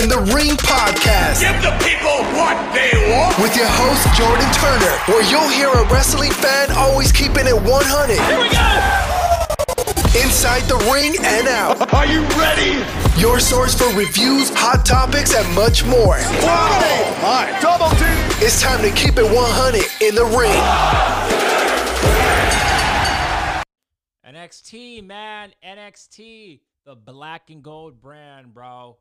in the Ring podcast. Give the people what they want. With your host, Jordan Turner, where you'll hear a wrestling fan always keeping it 100. Here we go. Inside the ring and out. Are you ready? Your source for reviews, hot topics, and much more. Oh, my. Double team. It's time to keep it 100 in the ring. NXT, man. NXT. The black and gold brand, bro.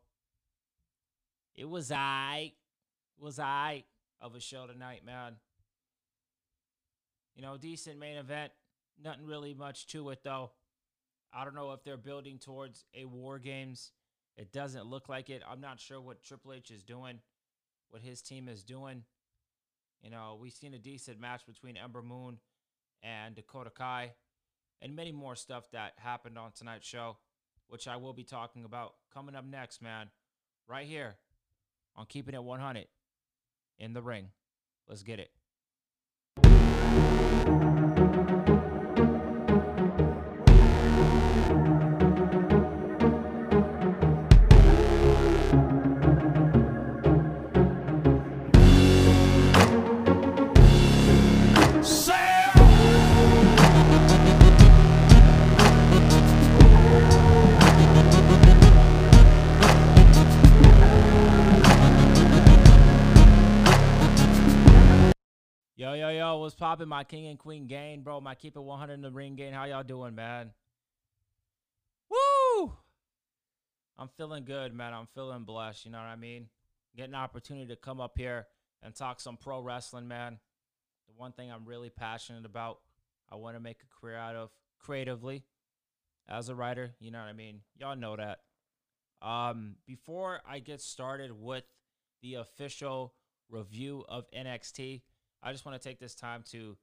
It was I. Was I of a show tonight, man. You know, decent main event. Nothing really much to it though. I don't know if they're building towards a War Games. It doesn't look like it. I'm not sure what Triple H is doing, what his team is doing. You know, we've seen a decent match between Ember Moon and Dakota Kai, and many more stuff that happened on tonight's show, which I will be talking about coming up next, man. Right here on Keeping It 100 in the ring. Let's get it. What's poppin', my king and queen gang, bro? My keep it 100 in the ring gang. How y'all doing, man? Woo! I'm feeling good, man. I'm feeling blessed. You know what I mean? Getting an opportunity to come up here and talk some pro wrestling, man. The one thing I'm really passionate about, I want to make a career out of creatively as a writer. You know what I mean? Y'all know that. Um, before I get started with the official review of NXT, I just want to take this time to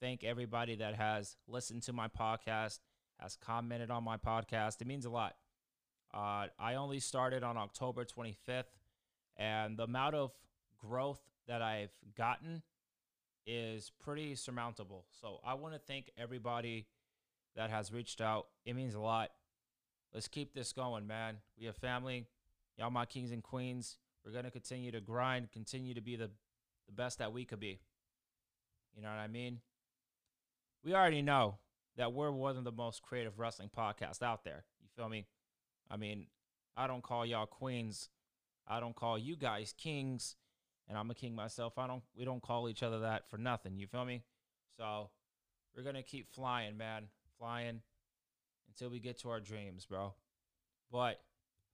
thank everybody that has listened to my podcast, has commented on my podcast. It means a lot. Uh, I only started on October 25th, and the amount of growth that I've gotten is pretty surmountable. So I want to thank everybody that has reached out. It means a lot. Let's keep this going, man. We have family. Y'all, my kings and queens. We're going to continue to grind, continue to be the, the best that we could be. You know what I mean? We already know that we're one of the most creative wrestling podcasts out there. You feel me? I mean, I don't call y'all queens. I don't call you guys kings, and I'm a king myself. I don't. We don't call each other that for nothing. You feel me? So we're gonna keep flying, man, flying until we get to our dreams, bro. But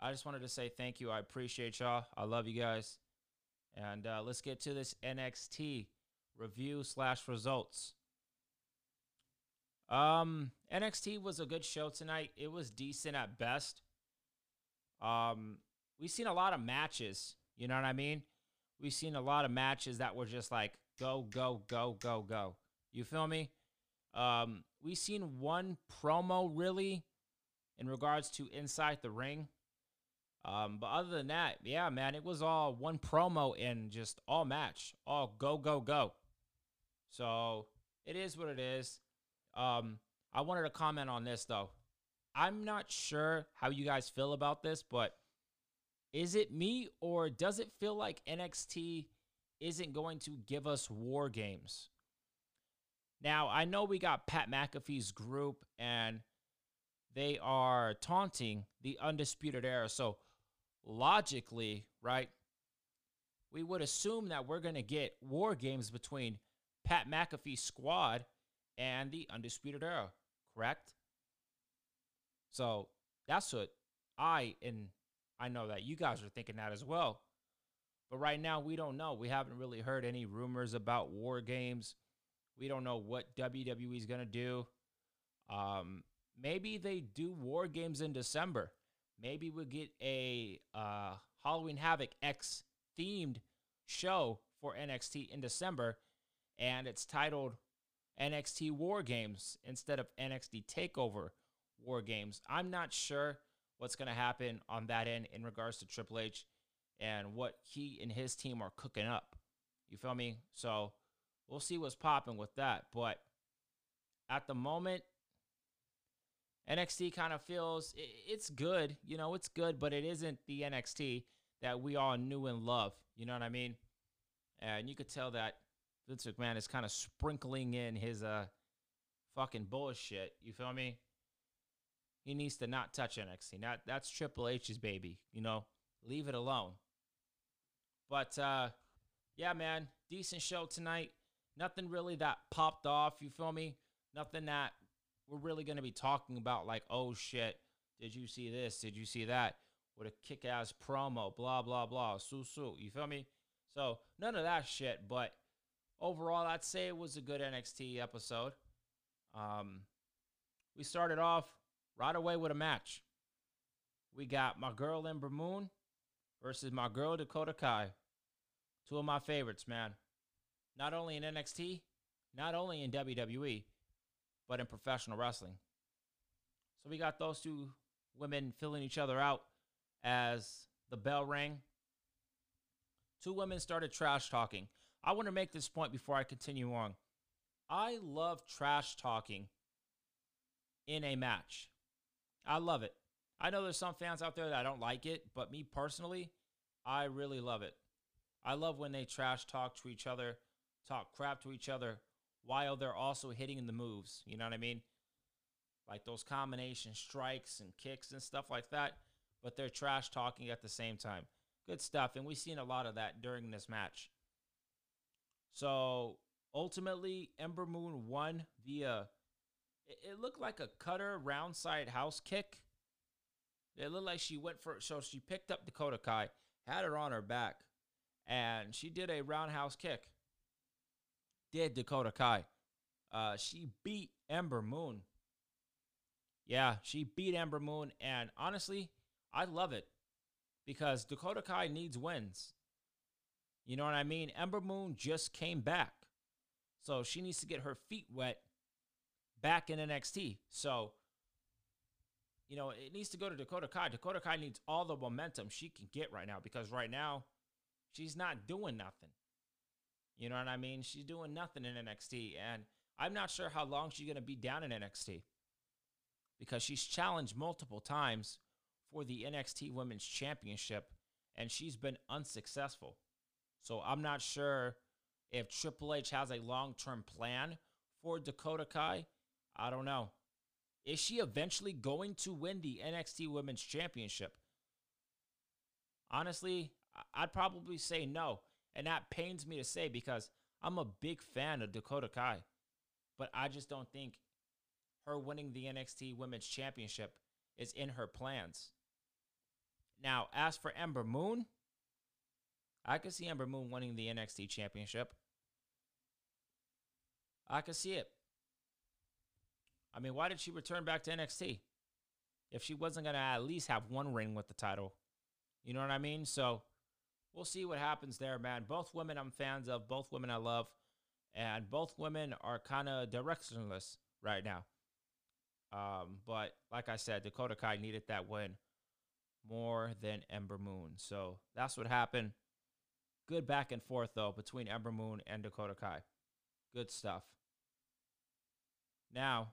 I just wanted to say thank you. I appreciate y'all. I love you guys, and uh, let's get to this NXT review slash results. Um, NXT was a good show tonight. It was decent at best. Um, we've seen a lot of matches. You know what I mean? We've seen a lot of matches that were just like go, go, go, go, go. You feel me? Um, we've seen one promo really in regards to inside the ring. Um, but other than that, yeah, man, it was all one promo and just all match, all go, go, go. So it is what it is. Um, I wanted to comment on this though. I'm not sure how you guys feel about this, but is it me or does it feel like NXT isn't going to give us war games? Now, I know we got Pat McAfee's group and they are taunting the Undisputed Era. So, logically, right, we would assume that we're going to get war games between Pat McAfee's squad and the Undisputed Era, correct? So that's what I and I know that you guys are thinking that as well. But right now, we don't know. We haven't really heard any rumors about war games. We don't know what WWE is going to do. Um, maybe they do war games in December. Maybe we'll get a uh, Halloween Havoc X themed show for NXT in December and it's titled NXT War Games instead of NXT Takeover War Games. I'm not sure what's going to happen on that end in regards to Triple H and what he and his team are cooking up. You feel me? So we'll see what's popping with that. But at the moment, NXT kind of feels it's good. You know, it's good, but it isn't the NXT that we all knew and love. You know what I mean? And you could tell that Vince McMahon is kind of sprinkling in his uh fucking bullshit. You feel me? He needs to not touch NXT. Not that's Triple H's baby. You know, leave it alone. But uh yeah, man, decent show tonight. Nothing really that popped off. You feel me? Nothing that we're really gonna be talking about. Like, oh shit, did you see this? Did you see that? With a kick ass promo, blah blah blah, su su. You feel me? So none of that shit. But overall, I'd say it was a good NXT episode. Um, we started off right away with a match. We got my girl Ember Moon versus my girl Dakota Kai. Two of my favorites, man. Not only in NXT, not only in WWE, but in professional wrestling. So we got those two women filling each other out as the bell rang. Two women started trash talking. I want to make this point before I continue on. I love trash talking in a match. I love it. I know there's some fans out there that don't like it, but me personally, I really love it. I love when they trash talk to each other, talk crap to each other while they're also hitting the moves. You know what I mean? Like those combination strikes and kicks and stuff like that, but they're trash talking at the same time. Good stuff. And we've seen a lot of that during this match. So ultimately, Ember Moon won via, it, looked like a cutter round side house kick. It looked like she went for, so she picked up Dakota Kai, had her on her back, and she did a roundhouse kick. Did Dakota Kai. Uh, she beat Ember Moon. Yeah, she beat Ember Moon, and honestly, I love it because Dakota Kai needs wins. You know what I mean? Ember Moon just came back. So she needs to get her feet wet back in NXT. So, you know, it needs to go to Dakota Kai. Dakota Kai needs all the momentum she can get right now because right now she's not doing nothing. You know what I mean? She's doing nothing in NXT. And I'm not sure how long she's going to be down in NXT because she's challenged multiple times for the NXT Women's Championship and she's been unsuccessful. So I'm not sure if Triple H has a long term plan for Dakota Kai. I don't know. Is she eventually going to win the NXT Women's Championship? Honestly, I'd probably say no. And that pains me to say because I'm a big fan of Dakota Kai. But I just don't think her winning the NXT Women's Championship is in her plans. Now, as for Ember Moon, I could see Ember Moon winning the NXT Championship. I could see it. I mean, why did she return back to NXT if she wasn't going to at least have one ring with the title? You know what I mean? So we'll see what happens there, man. Both women I'm fans of, both women I love, and both women are kind of directionless right now. Um, but like I said, Dakota Kai needed that win more than Ember Moon. So that's what happened. Good back and forth, though, between Ember Moon and Dakota Kai. Good stuff. Now,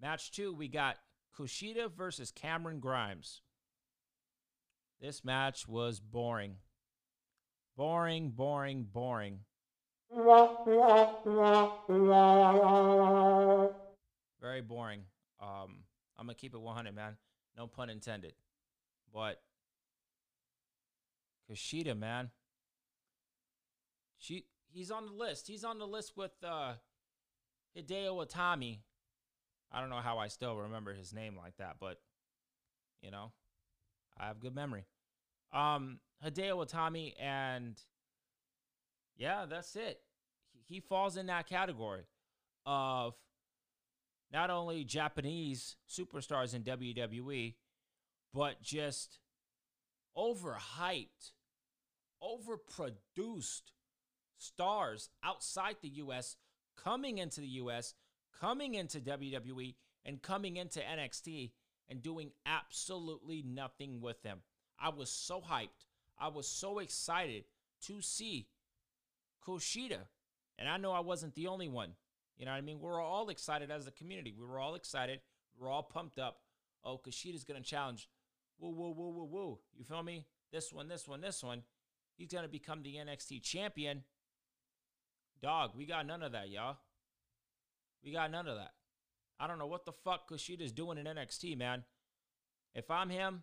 match two, we got Kushida versus Cameron Grimes. This match was boring. Boring, boring, boring. Very boring. Um, I'm gonna keep it 100, man. No pun intended. But Kushida, man. She he's on the list. He's on the list with uh Hideo Itami. I don't know how I still remember his name like that, but you know, I have good memory. Um Hideo Itami and yeah, that's it. He falls in that category of not only Japanese superstars in WWE, but just overhyped, overproduced stars outside the US coming into the US, coming into WWE, and coming into NXT and doing absolutely nothing with them. I was so hyped. I was so excited to see Kushida. And I know I wasn't the only one. You know what I mean? We are all excited as a community. We were all excited. We are all pumped up. Oh, Kushida's going to challenge. Woo, woo, woo, woo, woo. You feel me? this one, this one, this one, he's going to become the NXT champion. Dog, we got none of that, y'all. We got none of that. I don't know what the fuck Kushida's doing in NXT, man. If I'm him,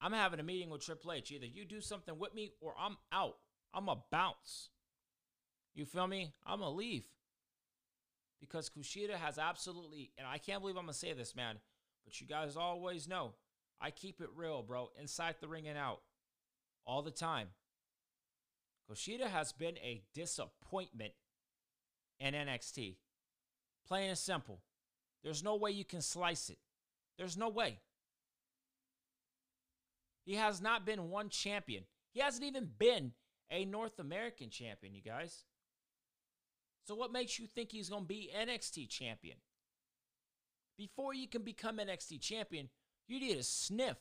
I'm having a meeting with Triple H. Either you do something with me or I'm out. I'm a bounce. You feel me? I'm a leave. Because Kushida has absolutely, and I can't believe I'm going to say this, man, but you guys always know I keep it real, bro, inside the ring and out all the time. Kushida has been a disappointment in NXT. Plain and simple. There's no way you can slice it. There's no way. He has not been one champion. He hasn't even been a North American champion, you guys. So, what makes you think he's going to be NXT champion? Before you can become NXT champion, you need to sniff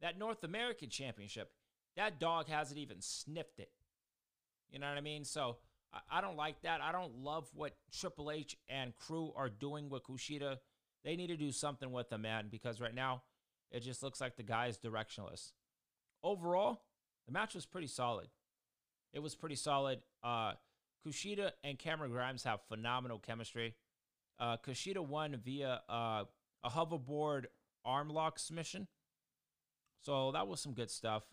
that North American championship. That dog hasn't even sniffed it. You know what I mean? So, I, I don't like that. I don't love what Triple H and crew are doing with Kushida. They need to do something with the man, because right now it just looks like the guy is directionless. Overall, the match was pretty solid. It was pretty solid. Uh, Kushida and Cameron Grimes have phenomenal chemistry. Uh, Kushida won via uh, a hoverboard arm lock submission. So that was some good stuff.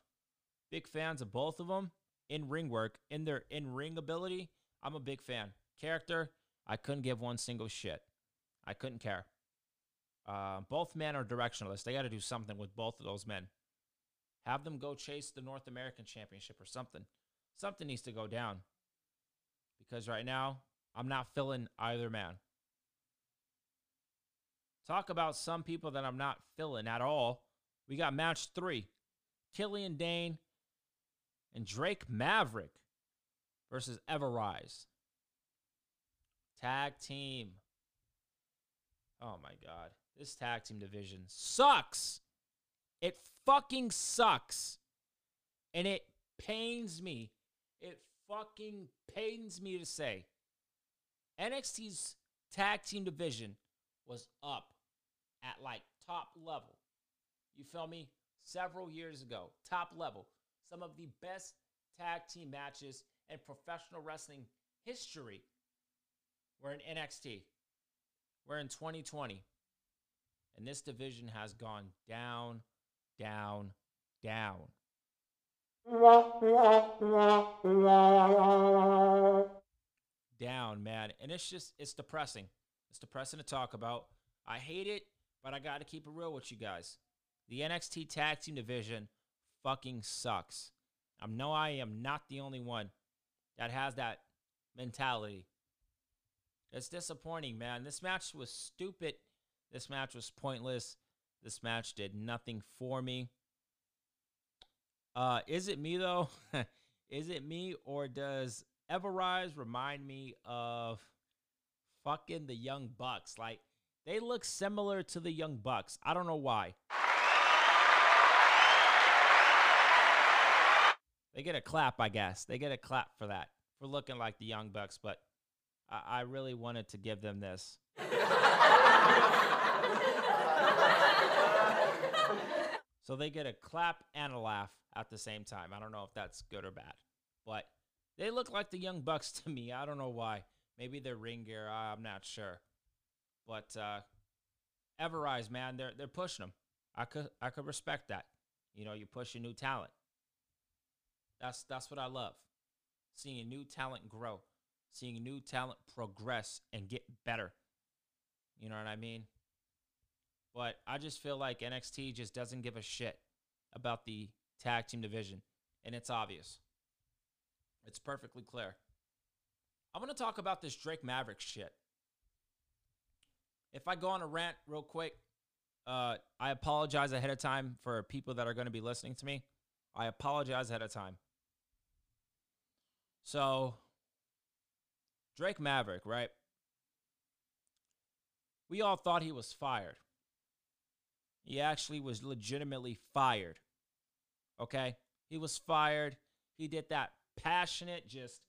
Big fans of both of them in ring work, in their in ring ability. I'm a big fan. Character, I couldn't give one single shit. I couldn't care. Uh, both men are directionless. They got to do something with both of those men. Have them go chase the North American Championship or something. Something needs to go down. Because right now, I'm not feeling either man. Talk about some people that I'm not feeling at all. We got match three Killian Dain and Drake Maverick versus Ever-Rise. Tag team. Oh my God. This tag team division sucks. It fucking sucks. And it pains me. It fucking pains me to say. NXT's tag team division was up at like top level. You feel me? Several years ago, top level. Some of the best tag team matches in professional wrestling history were in NXT. We're in 2020. And this division has gone down, down, down. Down, man. And it's just, it's depressing. It's depressing to talk about. I hate it, but I got to keep it real with you guys. The NXT tag team division fucking sucks. I know I am not the only one that has that mentality. It's disappointing, man. This match was stupid. This match was pointless. This match did nothing for me. Uh, is it me though? is it me or does Ever-Rise remind me of fucking the Young Bucks? Like they look similar to the Young Bucks. I don't know why. They get a clap, I guess. They get a clap for that, for looking like the Young Bucks, but I, I really wanted to give them this. so they get a clap and a laugh at the same time. I don't know if that's good or bad, but they look like the Young Bucks to me. I don't know why. Maybe they're ring gear. I'm not sure. But uh, Ever-Rise, man, they're they're pushing them. I could I could respect that. You know, you push a new talent. That's that's what I love. Seeing new talent grow, seeing new talent progress and get better. You know what I mean? But I just feel like NXT just doesn't give a shit about the tag team division, and it's obvious. It's perfectly clear. I'm going to talk about this Drake Maverick shit. If I go on a rant real quick, uh, I apologize ahead of time for people that are going to be listening to me. I apologize ahead of time. So, Drake Maverick, right? We all thought he was fired. He actually was legitimately fired. Okay? He was fired. He did that passionate, just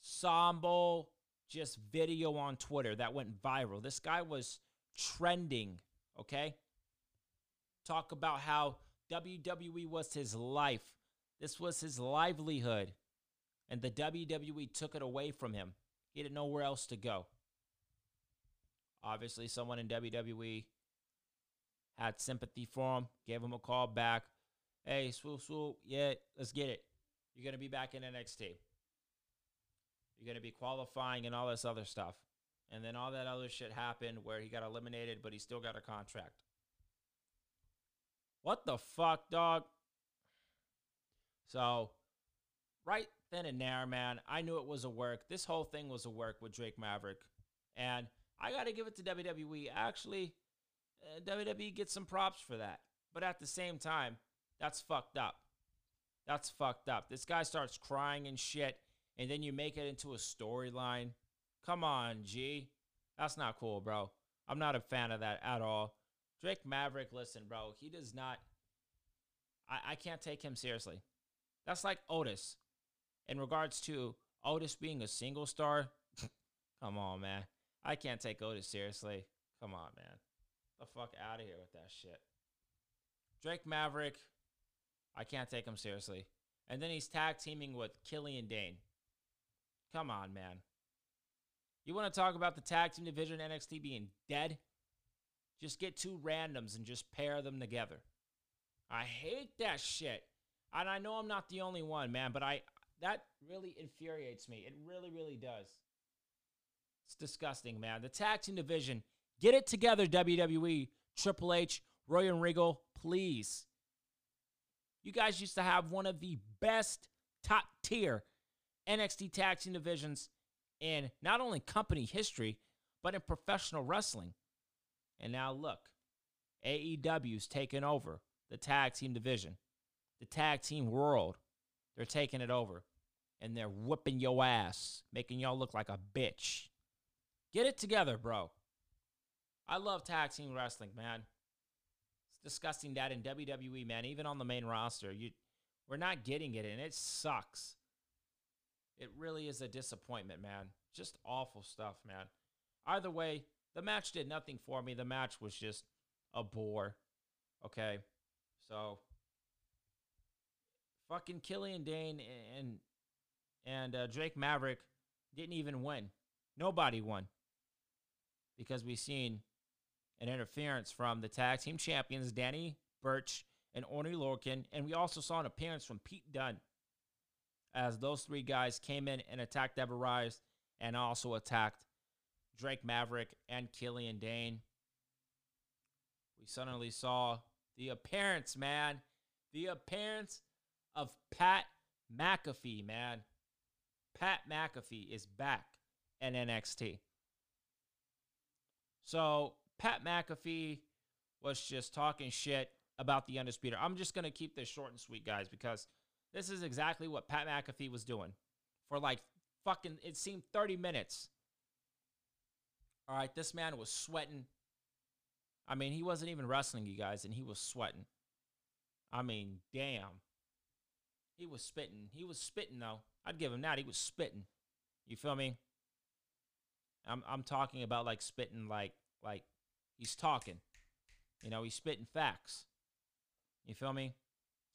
somber, just video on Twitter that went viral. This guy was trending, okay? Talk about how WWE was his life. This was his livelihood. And the WWE took it away from him. He had nowhere else to go. Obviously, someone in WWE had sympathy for him, gave him a call back. Hey, swoop, swoop, yeah, let's get it. You're going to be back in NXT. You're going to be qualifying and all this other stuff. And then all that other shit happened where he got eliminated, but he still got a contract. What the fuck, dog? So, right then and there, man, I knew it was a work. This whole thing was a work with Drake Maverick. And I got to give it to WWE. Actually, uh, WWE gets some props for that. But at the same time, that's fucked up. That's fucked up. This guy starts crying and shit, and then you make it into a storyline. Come on, G. That's not cool, bro. I'm not a fan of that at all. Drake Maverick, listen, bro, he does not. I, I can't take him seriously. That's like Otis. In regards to Otis being a single star, come on, man. I can't take Otis seriously. Come on, man. The fuck out of here with that shit. Drake Maverick, I can't take him seriously. And then he's tag teaming with Killian Dain. Come on, man. You want to talk about the tag team division NXT being dead? Just get two randoms and just pair them together. I hate that shit. And I know I'm not the only one, man, but I that really infuriates me. It really, really does. It's disgusting, man. The tag team division, get it together, WWE, Triple H, Royal Regal, please. You guys used to have one of the best top tier NXT tag team divisions in not only company history, but in professional wrestling. And now look, AEW's taken over the tag team division, the tag team world. They're taking it over and they're whipping your ass, making y'all look like a bitch. Get it together, bro. I love tag team wrestling, man. It's disgusting that in WWE, man, even on the main roster, you we're not getting it and it sucks. It really is a disappointment, man. Just awful stuff, man. Either way, the match did nothing for me. The match was just a bore. Okay. So fucking Killian Dain and and uh, Drake Maverick didn't even win. Nobody won. Because we've seen an interference from the tag team champions Danny Burch and Oney Lorcan, and we also saw an appearance from Pete Dunne as those three guys came in and attacked the Ever-Rise and also attacked Drake Maverick and Killian Dain. We suddenly saw the appearance, man. The appearance of Pat McAfee, man. Pat McAfee is back in NXT. So Pat McAfee was just talking shit about the Undisputed. I'm just going to keep this short and sweet, guys, because this is exactly what Pat McAfee was doing for like fucking, it seemed 30 minutes. All right, this man was sweating. I mean, he wasn't even wrestling, you guys, and he was sweating. I mean, damn. He was spitting. He was spitting, though. I'd give him that. He was spitting. You feel me? I'm I'm talking about like spitting like like he's talking. You know, he's spitting facts. You feel me?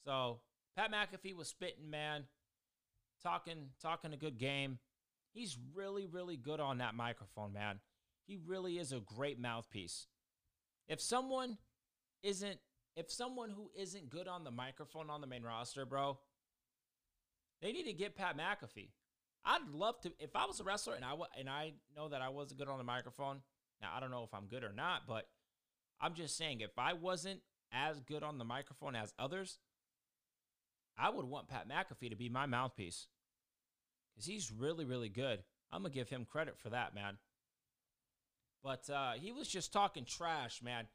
So Pat McAfee was spitting, man, talking talking a good game. He's really really good on that microphone, man. He really is a great mouthpiece. If someone isn't if someone who isn't good on the microphone on the main roster, bro, they need to get Pat McAfee. I'd love to if I was a wrestler and I and I know that I wasn't good on the microphone. Now I don't know if I'm good or not, but I'm just saying if I wasn't as good on the microphone as others, I would want Pat McAfee to be my mouthpiece because he's really really good. I'm gonna give him credit for that, man. But uh, he was just talking trash, man.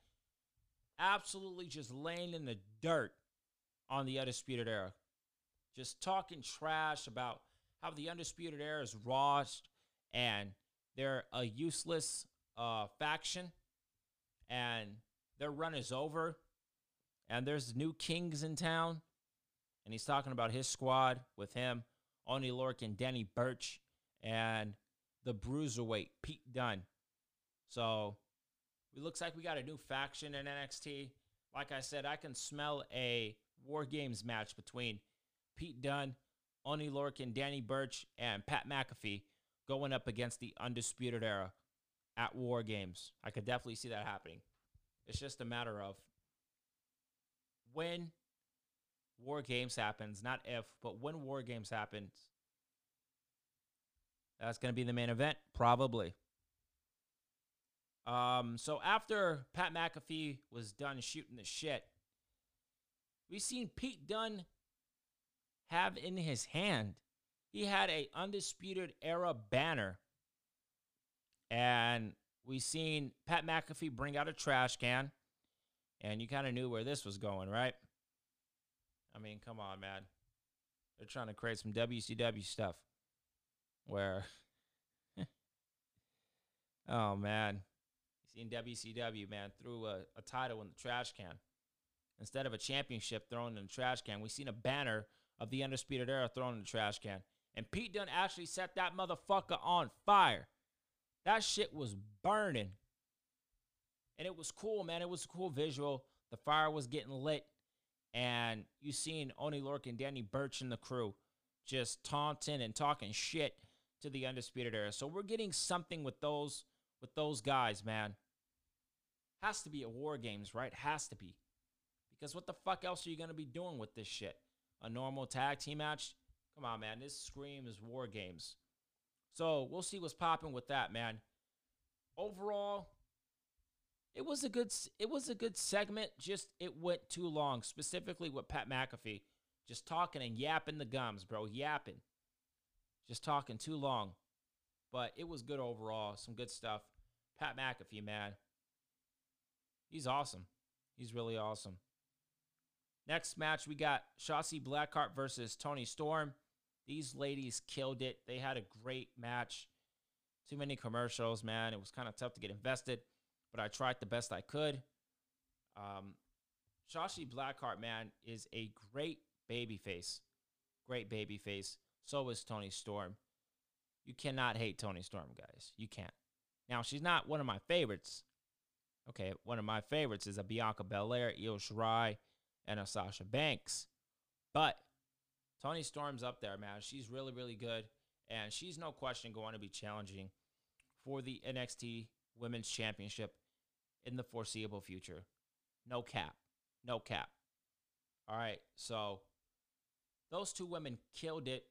Absolutely just laying in the dirt on the Undisputed Era just talking trash about how the Undisputed Era is lost and they're a useless uh, faction and their run is over and there's new kings in town. And he's talking about his squad with him, Oney Lorcan, Danny Burch, and the bruiserweight, Pete Dunne. So it looks like we got a new faction in NXT. Like I said, I can smell a War Games match between Pete Dunne, Oney Lorcan, Danny Burch, and Pat McAfee going up against the Undisputed Era at War Games. I could definitely see that happening. It's just a matter of when War Games happens, not if, but when War Games happens. That's going to be the main event, probably. Um, so after Pat McAfee was done shooting the shit, we seen Pete Dunne have in his hand. He had a undisputed era banner. And we seen Pat McAfee bring out a trash can. And you kind of knew where this was going, right? I mean, come on, man. They're trying to create some WCW stuff where Oh man. You seen WCW, man, threw a, a title in the trash can. Instead of a championship thrown in the trash can, we seen a banner of the Undisputed Era thrown in the trash can. And Pete Dunne actually set that motherfucker on fire. That shit was burning. And it was cool, man. It was a cool visual. The fire was getting lit. And you seen Oney Lorcan, and Danny Burch, and the crew just taunting and talking shit to the Undisputed Era. So we're getting something with those with those guys, man. Has to be at War Games, right? Has to be. Because what the fuck else are you going to be doing with this shit? A normal tag team match? Come on, man. This screams War Games. So we'll see what's popping with that, man. Overall, it was a good it was a good segment. Just it went too long, specifically with Pat McAfee. Just talking and yapping the gums, bro. Yapping. Just talking too long. But it was good overall. Some good stuff. Pat McAfee, man. He's awesome. He's really awesome. Next match, we got Shotzi Blackheart versus Toni Storm. These ladies killed it. They had a great match. Too many commercials, man. It was kind of tough to get invested, but I tried the best I could. Um, Shotzi Blackheart, man, is a great baby face. Great baby face. So is Toni Storm. You cannot hate Toni Storm, guys. You can't. Now, she's not one of my favorites. Okay, one of my favorites is a Bianca Belair, Io Shirai, and a Sasha Banks. But Toni Storm's up there, man. She's really, really good. And she's no question going to be challenging for the NXT Women's Championship in the foreseeable future. No cap. No cap. All right. So those two women killed it.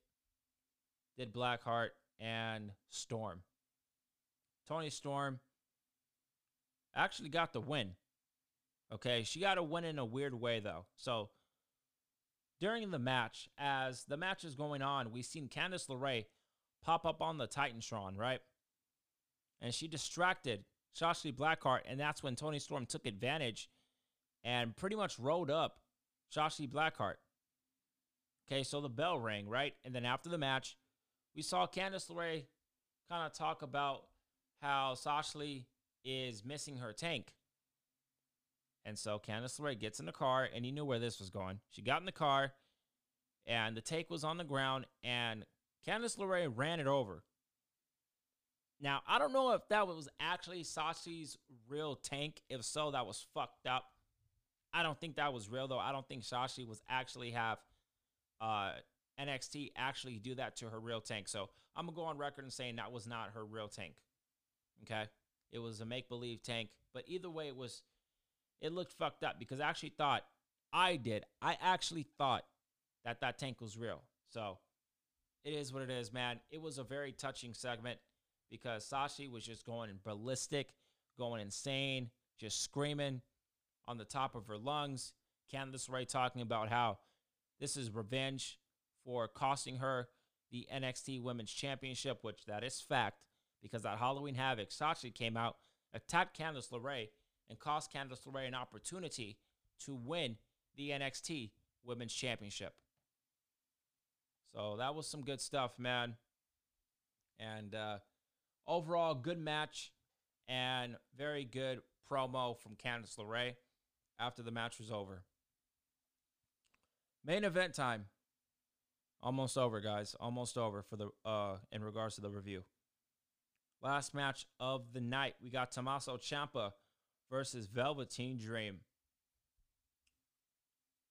Did Blackheart and Storm. Toni Storm actually got the win. Okay, she got a win in a weird way though. So during the match, as the match is going on, we seen Candice LeRae pop up on the Titantron, right? And she distracted Shotzi Blackheart, and that's when Toni Storm took advantage and pretty much rolled up Shotzi Blackheart. Okay, so the bell rang, right? And then after the match, we saw Candice LeRae kind of talk about how Shotzi is missing her tank. And so Candice LeRae gets in the car, and you knew where this was going. She got in the car, and the tank was on the ground, and Candice LeRae ran it over. Now, I don't know if that was actually Shotzi's real tank. If so, that was fucked up. I don't think that was real, though. I don't think Shotzi was actually have uh, NXT actually do that to her real tank. So I'm going to go on record and saying that was not her real tank. Okay? It was a make believe tank. But either way, it was it looked fucked up because I actually thought I did. I actually thought that that tank was real. So it is what it is, man. It was a very touching segment because Shotzi was just going ballistic, going insane, just screaming on the top of her lungs. Candice Ray talking about how this is revenge for costing her the NXT Women's Championship, which that is fact because that Halloween Havoc, Shotzi came out, attacked Candice LeRae, and cost Candice LeRae an opportunity to win the NXT Women's Championship. So that was some good stuff, man. And uh, overall, good match and very good promo from Candice LeRae after the match was over. Main event time. Almost over, guys. Almost over for the uh in regards to the review. Last match of the night, we got Tommaso Ciampa versus Velveteen Dream.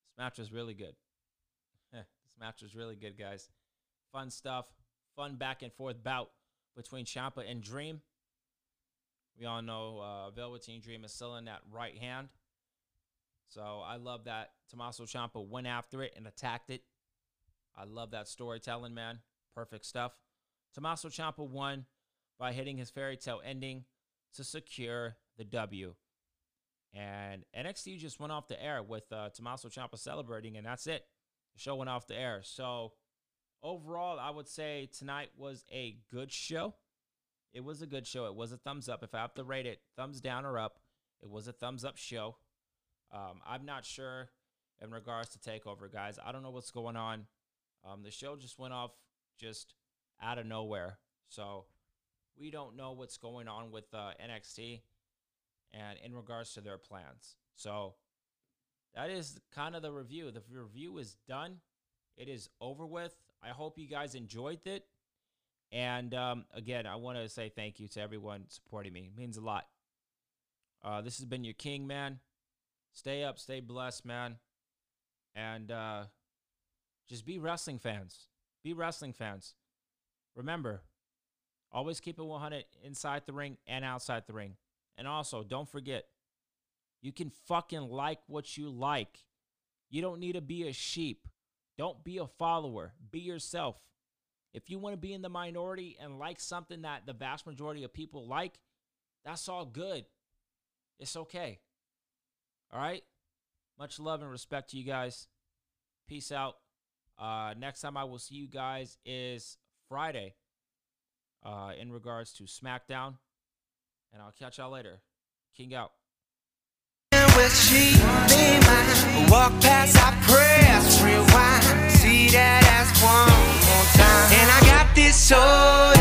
This match was really good. this match was really good, guys. Fun stuff. Fun back and forth bout between Ciampa and Dream. We all know uh, Velveteen Dream is still in that right hand. So I love that Tommaso Ciampa went after it and attacked it. I love that storytelling, man. Perfect stuff. Tommaso Ciampa won by hitting his fairy tale ending to secure the W. And NXT just went off the air with uh, Tommaso Ciampa celebrating, and that's it. The show went off the air. So overall, I would say tonight was a good show. It was a good show. It was a thumbs up. If I have to rate it, thumbs down or up, it was a thumbs up show. Um, I'm not sure in regards to Takeover, guys. I don't know what's going on. Um, the show just went off just out of nowhere. So we don't know what's going on with uh, NXT and in regards to their plans. So that is kind of the review. The review is done. It is over with. I hope you guys enjoyed it. And um, again, I want to say thank you to everyone supporting me. It means a lot. Uh, this has been your king, man. Stay up, stay blessed, man. And uh, just be wrestling fans. Be wrestling fans. Remember, always keep it 100 inside the ring and outside the ring. And also, don't forget, you can fucking like what you like. You don't need to be a sheep. Don't be a follower. Be yourself. If you want to be in the minority and like something that the vast majority of people like, that's all good. It's okay. All right? Much love and respect to you guys. Peace out. Uh, next time I will see you guys is Friday uh, in regards to SmackDown and I'll catch y'all later. King out. Walk past rewind, see that as one more time. And I got this soul.